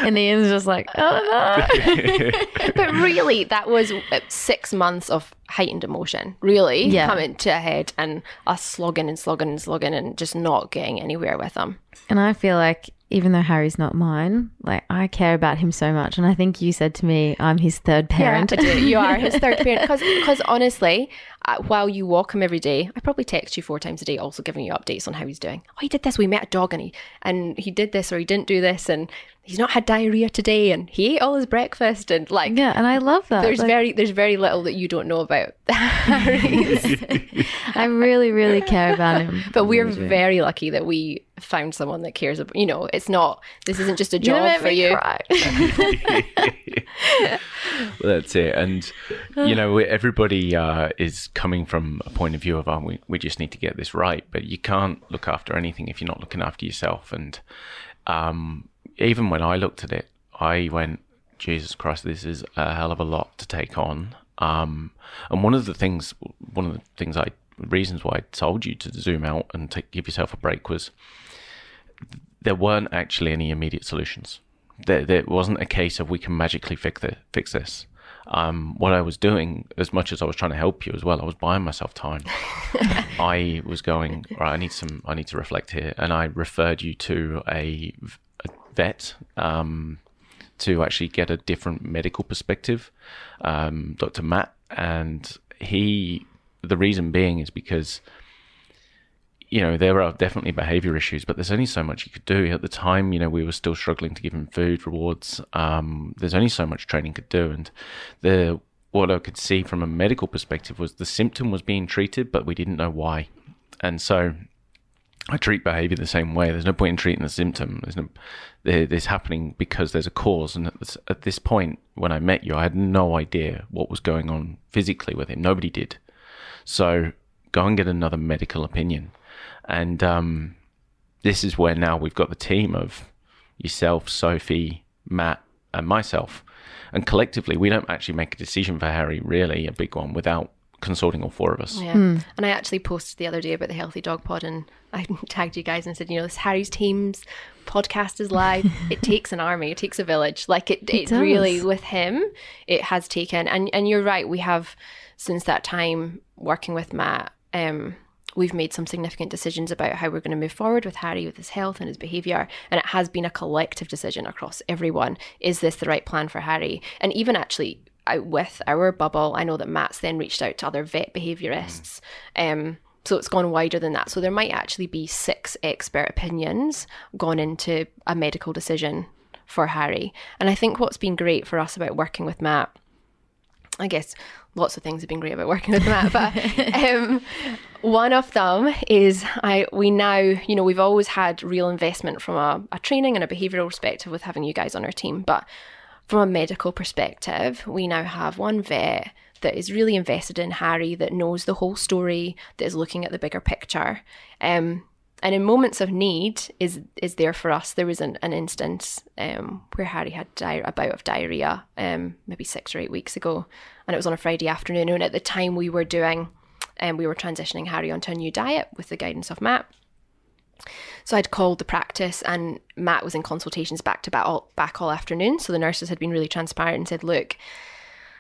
And Ian's just like, oh no.
but really, that was uh, six months of heightened emotion, really
Yeah.
coming to a head and us slogging and slogging and slogging and just not getting anywhere with them.
And I feel like even though Harry's not mine, like I care about him so much. And I think you said to me, I'm his third parent.
I do. You are his third parent. Because honestly, uh, while you walk him every day, I probably text you four times a day, also giving you updates on how he's doing. Oh, he did this. We met a dog and he and he did this or he didn't do this and he's not had diarrhea today and he ate all his breakfast and like.
yeah, and I love that.
There's
Like,
very there's very little that you don't know about Harry's.
I really, really care about him.
But we're very lucky that we found someone that cares about. You know, it's not. This isn't just a job
make
for
me
you.
cry.
Well, that's it. And, you know, everybody uh, is coming from a point of view of, oh, we, we just need to get this right. But you can't look after anything if you're not looking after yourself. And um, even when I looked at it, I went, Jesus Christ, this is a hell of a lot to take on. Um, and one of the things, one of the things I, reasons why I told you to zoom out and take, give yourself a break was there weren't actually any immediate solutions. There, there wasn't a case of we can magically fix it, fix this. Um, what I was doing, as much as I was trying to help you as well, I was buying myself time. I was going right. I need some. I need to reflect here, and I referred you to a, vet um, to actually get a different medical perspective, um, Dr. Matt, and he. The reason being is because you know, there are definitely behavior issues, but there's only so much you could do. At the time, you know, we were still struggling to give him food rewards. Um, there's only so much training could do. And the what I could see from a medical perspective was the symptom was being treated, but we didn't know why. And so I treat behavior the same way. There's no point in treating the symptom. There's no, there's happening because there's a cause. And at this, at this point, when I met you, I had no idea what was going on physically with him. Nobody did. So go and get another medical opinion. And um, this is where now we've got the team of yourself, Sophie, Matt, and myself. And collectively, we don't actually make a decision for Harry, really, a big one, without consulting all four of us.
Yeah. And I actually posted the other day about the Healthy Dog Pod and I tagged you guys and said, you know, this Harry's Team's podcast is live. it takes an army, it takes a village. Like it, it,
does.
really, with him, it has taken. And, and you're right, we have, since that time working with Matt, um, we've made some significant decisions about how we're going to move forward with Harry, with his health and his behaviour. And it has been a collective decision across everyone. Is this the right plan for Harry? And even actually, out with our bubble, I know that Matt's then reached out to other vet behaviourists. Um, so it's gone wider than that. So there might actually be six expert opinions gone into a medical decision for Harry. And I think what's been great for us about working with Matt I guess lots of things have been great about working with Matt, but um, one of them is I we now you know we've always had real investment from a, a training and a behavioural perspective with having you guys on our team, but from a medical perspective, we now have one vet that is really invested in Harry, that knows the whole story, that is looking at the bigger picture. Um, and in moments of need is is there for us. There was an, an instance um, where Harry had di- a bout of diarrhea, um, maybe six or eight weeks ago, and it was on a Friday afternoon. And at the time, we were doing, um, we were transitioning Harry onto a new diet with the guidance of Matt. So I'd called the practice, and Matt was in consultations back to back all, back all afternoon. So the nurses had been really transparent and said, "Look,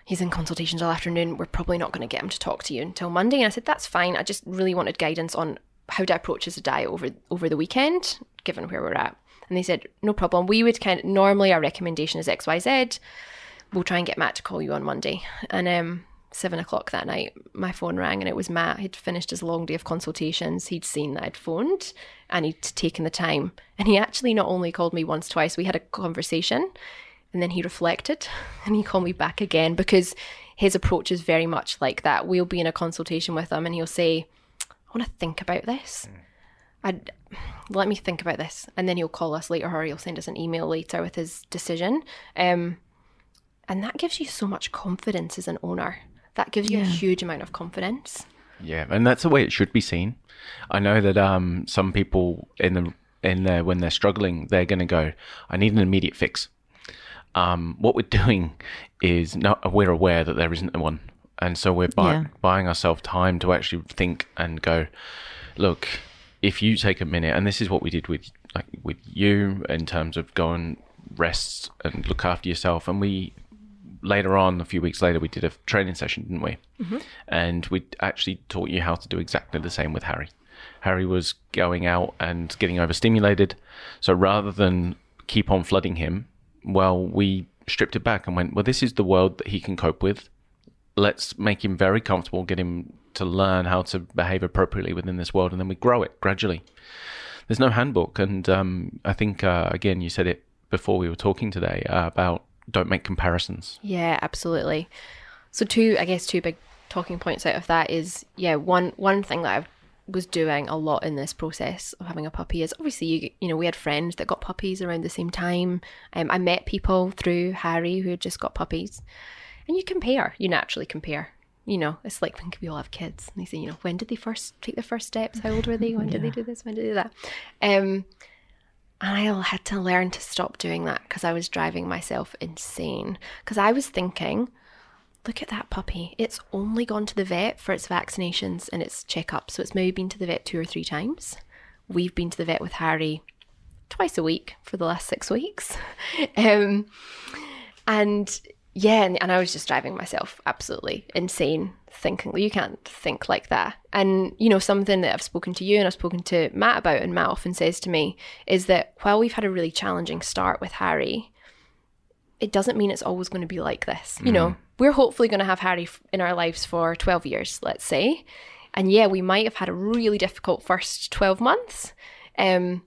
he's in consultations all afternoon. We're probably not going to get him to talk to you until Monday." And I said, "That's fine. I just really wanted guidance on how to approach his diet over over the weekend, given where we're at." And they said, "No problem. We would kind of normally our recommendation is X Y Z. We'll try and get Matt to call you on Monday." And um, seven o'clock that night, my phone rang and it was Matt. He'd finished his long day of consultations. He'd seen that I'd phoned and he'd taken the time. And he actually not only called me once, twice. We had a conversation and then he reflected and he called me back again because his approach is very much like that. We'll be in a consultation with him and he'll say, I want to think about this. I'd let me think about this, and then he'll call us later, or he'll send us an email later with his decision. Um, and that gives you so much confidence as an owner. That gives you a huge amount of confidence.
Yeah, and that's the way it should be seen. I know that um, some people in the in there when they're struggling, they're going to go, "I need an immediate fix." Um, what we're doing is not we're aware that there isn't one, and so we're buy,
Yeah.
buying ourselves time to actually think and go, "Look, if you take a minute," and this is what we did with like with you in terms of go and rest and look after yourself, and we later on, a few weeks later, we did a training session, didn't we? And we actually taught you how to do exactly the same with Harry. Harry was going out and getting overstimulated. So rather than keep on flooding him, well, we stripped it back and went, well, this is the world that he can cope with. Let's make him very comfortable, get him to learn how to behave appropriately within this world, and then we grow it gradually. There's no handbook. And um, I think, uh, again, you said it before we were talking today uh, about don't make comparisons.
Yeah, absolutely. So two, I guess, two big talking points out of that is yeah, one one thing that I was doing a lot in this process of having a puppy is obviously you you know we had friends that got puppies around the same time. Um, I met people through Harry who had just got puppies, and you compare. You naturally compare. You know, it's like when we all have kids, and they say, you know, when did they first take their first steps? How old were they? When did they do this? When did they do that? Um, and I had to learn to stop doing that because I was driving myself insane. Because I was thinking, look at that puppy. It's only gone to the vet for its vaccinations and its checkups. So it's maybe been to the vet two or three times. We've been to the vet with Harry twice a week for the last six weeks. um, and yeah, and, and I was just driving myself absolutely insane thinking you can't think like that. And you know, something that I've spoken to you and I've spoken to Matt about, and Matt often says to me is that while we've had a really challenging start with Harry, it doesn't mean it's always going to be like this. You know, we're hopefully going to have Harry in our lives for 12 years, let's say. And yeah, we might have had a really difficult first 12 months. Um,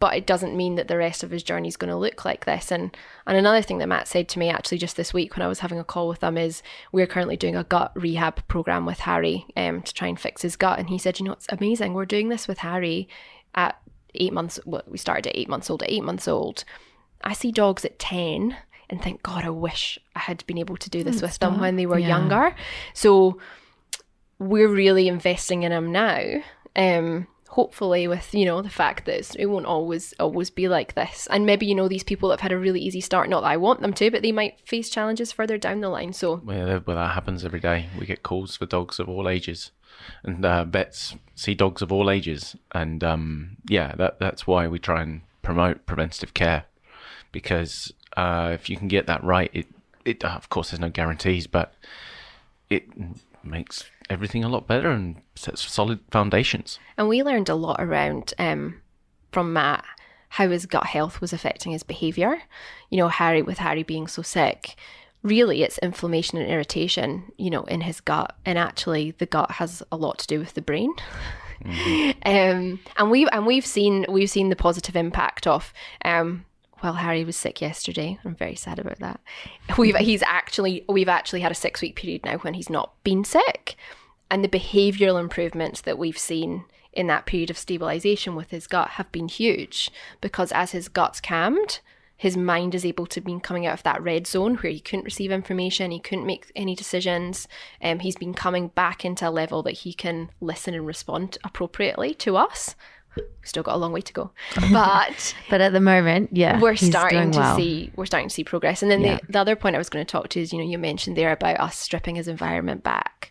but it doesn't mean that the rest of his journey is going to look like this. And and another thing that Matt said to me actually just this week when I was having a call with them is we're currently doing a gut rehab program with Harry um, to try and fix his gut. And he said, you know, it's amazing. We're doing this with Harry at eight months. Well, we started at eight months old. At eight months old, I see dogs at ten and think, God, I wish I had been able to do this with them when they were
Yeah.
younger. So we're really investing in him now. Um, hopefully, with you know the fact that it won't always always be like this, and maybe you know these people have had a really easy start. Not that I want them to, but they might face challenges further down the line. So
Well, well, that happens every day. We get calls for dogs of all ages, and uh, vets see dogs of all ages, and um, yeah, that that's why we try and promote preventative care, because uh, if you can get that right, it it of course there's no guarantees, but it makes everything a lot better and sets solid foundations.
And we learned a lot around um, from Matt how his gut health was affecting his behaviour. You know, Harry, with Harry being so sick, really it's inflammation and irritation, you know, in his gut. And actually, the gut has a lot to do with the brain. um, and we've and we've seen we've seen the positive impact of um, well, Harry was sick yesterday. I'm very sad about that. We've he's actually we've actually had a six week period now when he's not been sick, and the behavioural improvements that we've seen in that period of stabilization with his gut have been huge because as his gut's calmed, his mind is able to be coming out of that red zone where he couldn't receive information, he couldn't make any decisions. Um, he's been coming back into a level that he can listen and respond appropriately to us. Still got a long way to go, but
But at the moment, yeah,
we're starting to
well.
see we're starting to see progress. And then
Yeah.
the, the other point I was going to talk to is, you know, you mentioned there about us stripping his environment back.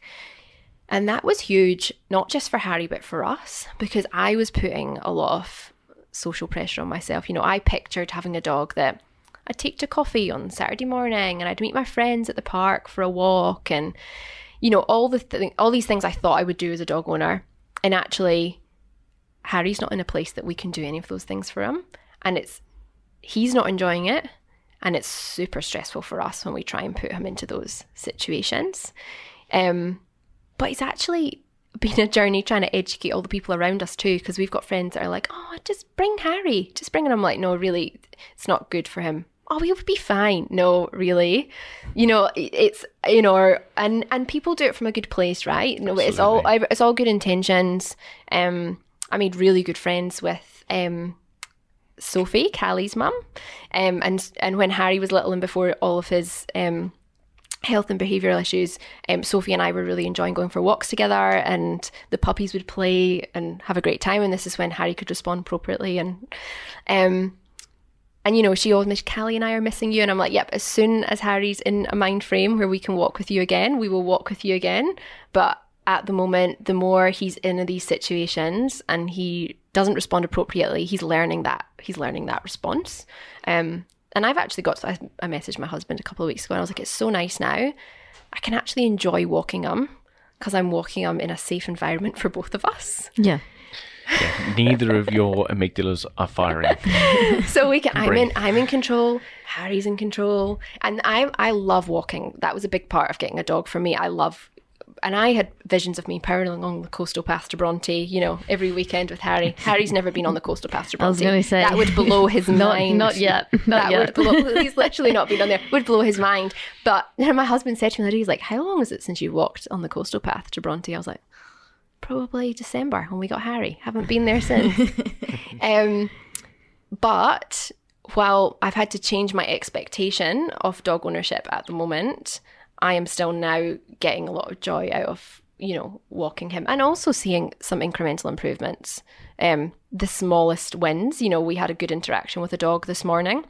And that was huge, not just for Harry, but for us, because I was putting a lot of social pressure on myself. You know, I pictured having a dog that I'd take to coffee on Saturday morning and I'd meet my friends at the park for a walk and, you know, all the th- all these things I thought I would do as a dog owner. And actually, Harry's not in a place that we can do any of those things for him. And it's he's not enjoying it and it's super stressful for us when we try and put him into those situations um but it's actually been a journey trying to educate all the people around us too because we've got friends that are like oh just bring harry just bring him i'm like no really it's not good for him oh, we would be fine. No, really. You know, it's you know, and and people do it from a good place, right? No, it's all it's all good intentions. Um, I made really good friends with um Sophie, Callie's mum, um, and and when Harry was little and before all of his um health and behavioural issues, um, Sophie and I were really enjoying going for walks together, and the puppies would play and have a great time. And this is when Harry could respond appropriately, and um, and you know, she always Callie and I are missing you, and I'm like, yep. As soon as Harry's in a mind frame where we can walk with you again, we will walk with you again. But at the moment, the more he's in these situations and he doesn't respond appropriately, he's learning that he's learning that response. Um, and I've actually got. I, I messaged my husband a couple of weeks ago, and I was like, it's so nice now. I can actually enjoy walking him because I'm walking him in a safe environment for both of us.
Yeah.
Neither of your amygdalas are firing.
so we can I'm in I'm in control, Harry's in control. And I I love walking. That was a big part of getting a dog for me. I love and I had visions of me powering along the coastal path to Bronte, you know, every weekend with Harry. Harry's never been on the coastal path to Bronte.
I was gonna say-
that would blow his
Not,
mind.
not yet. Not
that
yet.
would blow. He's literally not been on there. Would blow his mind. But then my husband said to me, he's like, "How long is it since you walked on the coastal path to Bronte?" I was like, "Probably December when we got Harry. Haven't been there since." um, but while I've had to change my expectation of dog ownership at the moment, I am still now getting a lot of joy out of you know walking him and also seeing some incremental improvements. Um, the smallest wins. You know, we had a good interaction with a dog this morning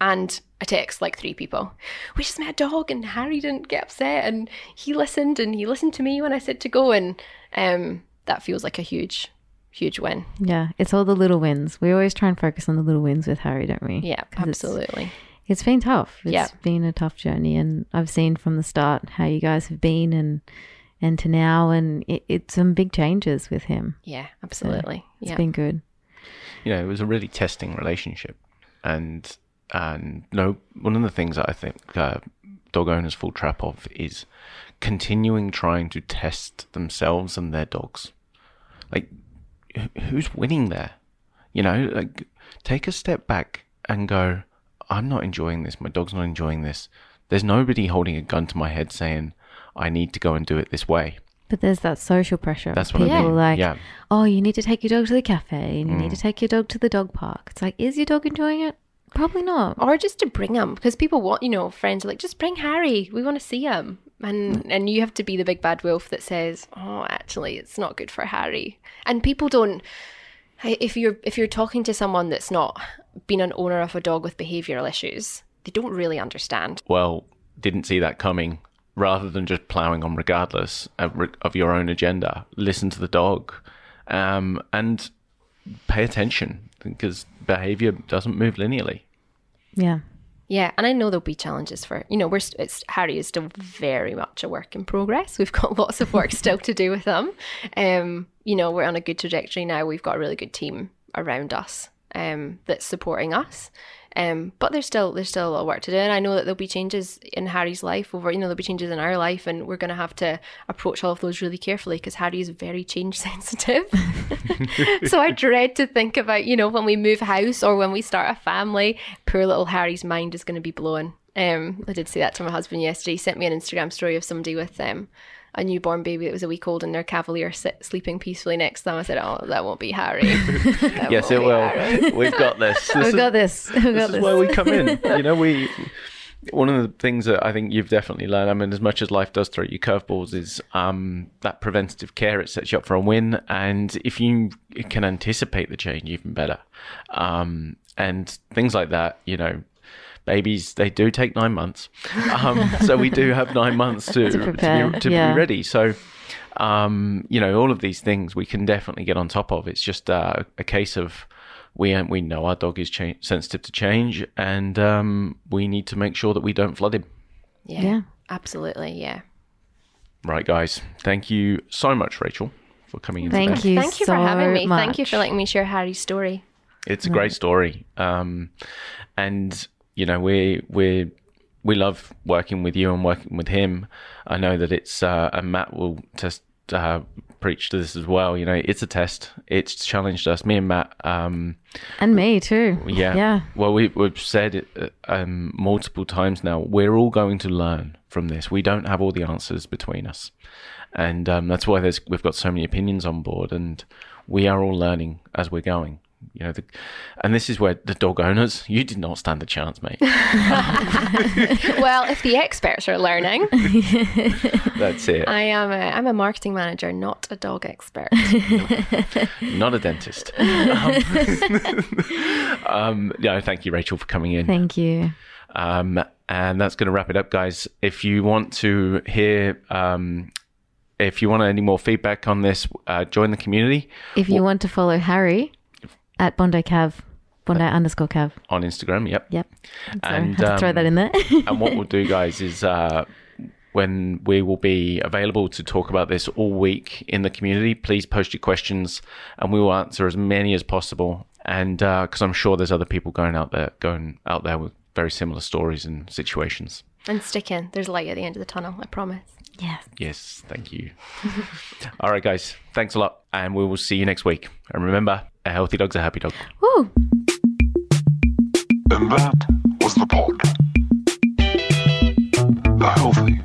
and I text like three people. We just met a dog, and Harry didn't get upset, and he listened, and he listened to me when I said to go, and um, that feels like a huge, huge win.
Yeah. It's all the little wins. We always try and focus on the little wins with Harry, don't we?
Yeah, absolutely.
It's been tough. It's
Yeah.
been a tough journey, and I've seen from the start how you guys have been, and and to now, and it, it's some big changes with him.
Yeah, absolutely.
It's
yeah,
been good.
you know, it was a really testing relationship, and and no, one of the things that I think uh, dog owners fall trap of is continuing trying to test themselves and their dogs. Like, who's winning there? You know, like take a step back and go, I'm not enjoying this. My dog's not enjoying this. There's nobody holding a gun to my head saying I need to go and do it this way.
But there's that social pressure.
That's what I
People
mean.
like,
Yeah. Mm.
oh, you need to take your dog to the cafe, and you need to take your dog to the dog park. It's like, is your dog enjoying it? Probably not.
or just to bring him because people want, you know, friends are like, just bring Harry. We want to see him, and and you have to be the big bad wolf that says, oh, actually, it's not good for Harry. And people don't. If you're if you're talking to someone that's not been an owner of a dog with behavioural issues, they don't really understand.
well, didn't see that coming, rather than just ploughing on regardless of, of your own agenda, listen to the dog um, and pay attention because behavior doesn't move linearly.
Yeah.
Yeah, and I know there'll be challenges for you know we're it's Harry is still very much a work in progress. We've got lots of work still to do with him. Um, you know we're on a good trajectory now. We've got a really good team around us um, that's supporting us. Um, but there's still there's still a lot of work to do, and I know that there'll be changes in Harry's life over you know there'll be changes in our life, and we're going to have to approach all of those really carefully because Harry is very change sensitive. so I dread to think about, you know, when we move house or when we start a family, poor little Harry's mind is going to be blown. Um, I did say that to my husband yesterday. He sent me an Instagram story of somebody with um, a newborn baby that was a week old and their cavalier sit, sleeping peacefully next to them. I said, "Oh, that won't be Harry."
Yes, it will.
Harry.
We've got this. This
We've
is-
got this. We've got
this
this.
is where we come in. You know, we. One of the things that I think you've definitely learned, I mean, as much as life does throw you curveballs, is um, that preventative care. It sets you up for a win, and if you can anticipate the change, even better. Um, and things like that, you know, babies they do take nine months, um, so we do have nine months to to,
prepare,
be, to
yeah.
be ready. So um, you know, all of these things we can definitely get on top of. It's just uh, a case of we we know our dog is cha- sensitive to change, and um, we need to make sure that we don't flood him.
Yeah,
Yeah.
absolutely. Yeah.
Right, guys. Thank you so much, Rachel, for coming in.
Thank
today.
you.
Thank you
so
for having me. Thank you for letting me share Harry's story.
It's a great story, um, and you know we we we love working with you and working with him. I know that it's uh, and Matt will test uh, preach to this as well. You know, it's a test. It's challenged us. Me and Matt. Um,
And me too.
yeah.
Yeah.
Well, we, we've said it uh, um, multiple times now. We're all going to learn from this. We don't have all the answers between us, and um, that's why there's we've got so many opinions on board, and we are all learning as we're going. You know, the, and this is where the dog owners, you did not stand a chance, mate.
well, if the experts are learning,
That's it.
I am a, I'm a marketing manager, not a dog expert.
Not a dentist. um, um, yeah, thank you, Rachel, for coming in.
Thank you.
Um, and that's going to wrap it up, guys. If you want to hear, um, if you want any more feedback on this, uh, join the community
If you want to follow Harry at Bondi Cav, Bondi underscore Cav.
on Instagram. Yep.
Yep. So
And,
had to throw
um,
that in there.
and what we'll do, guys, is uh, when we will be available to talk about this all week in the community, please post your questions, and we will answer as many as possible. And because I'm sure there's other people going out there, going out there with very similar stories and situations.
and stick in. There's light at the end of the tunnel, I promise.
yes.
Yes, thank you. all right, guys, thanks a lot, and we will see you next week. And remember, a healthy dog's a happy dog.
Woo.
And that was the pod. The Healthy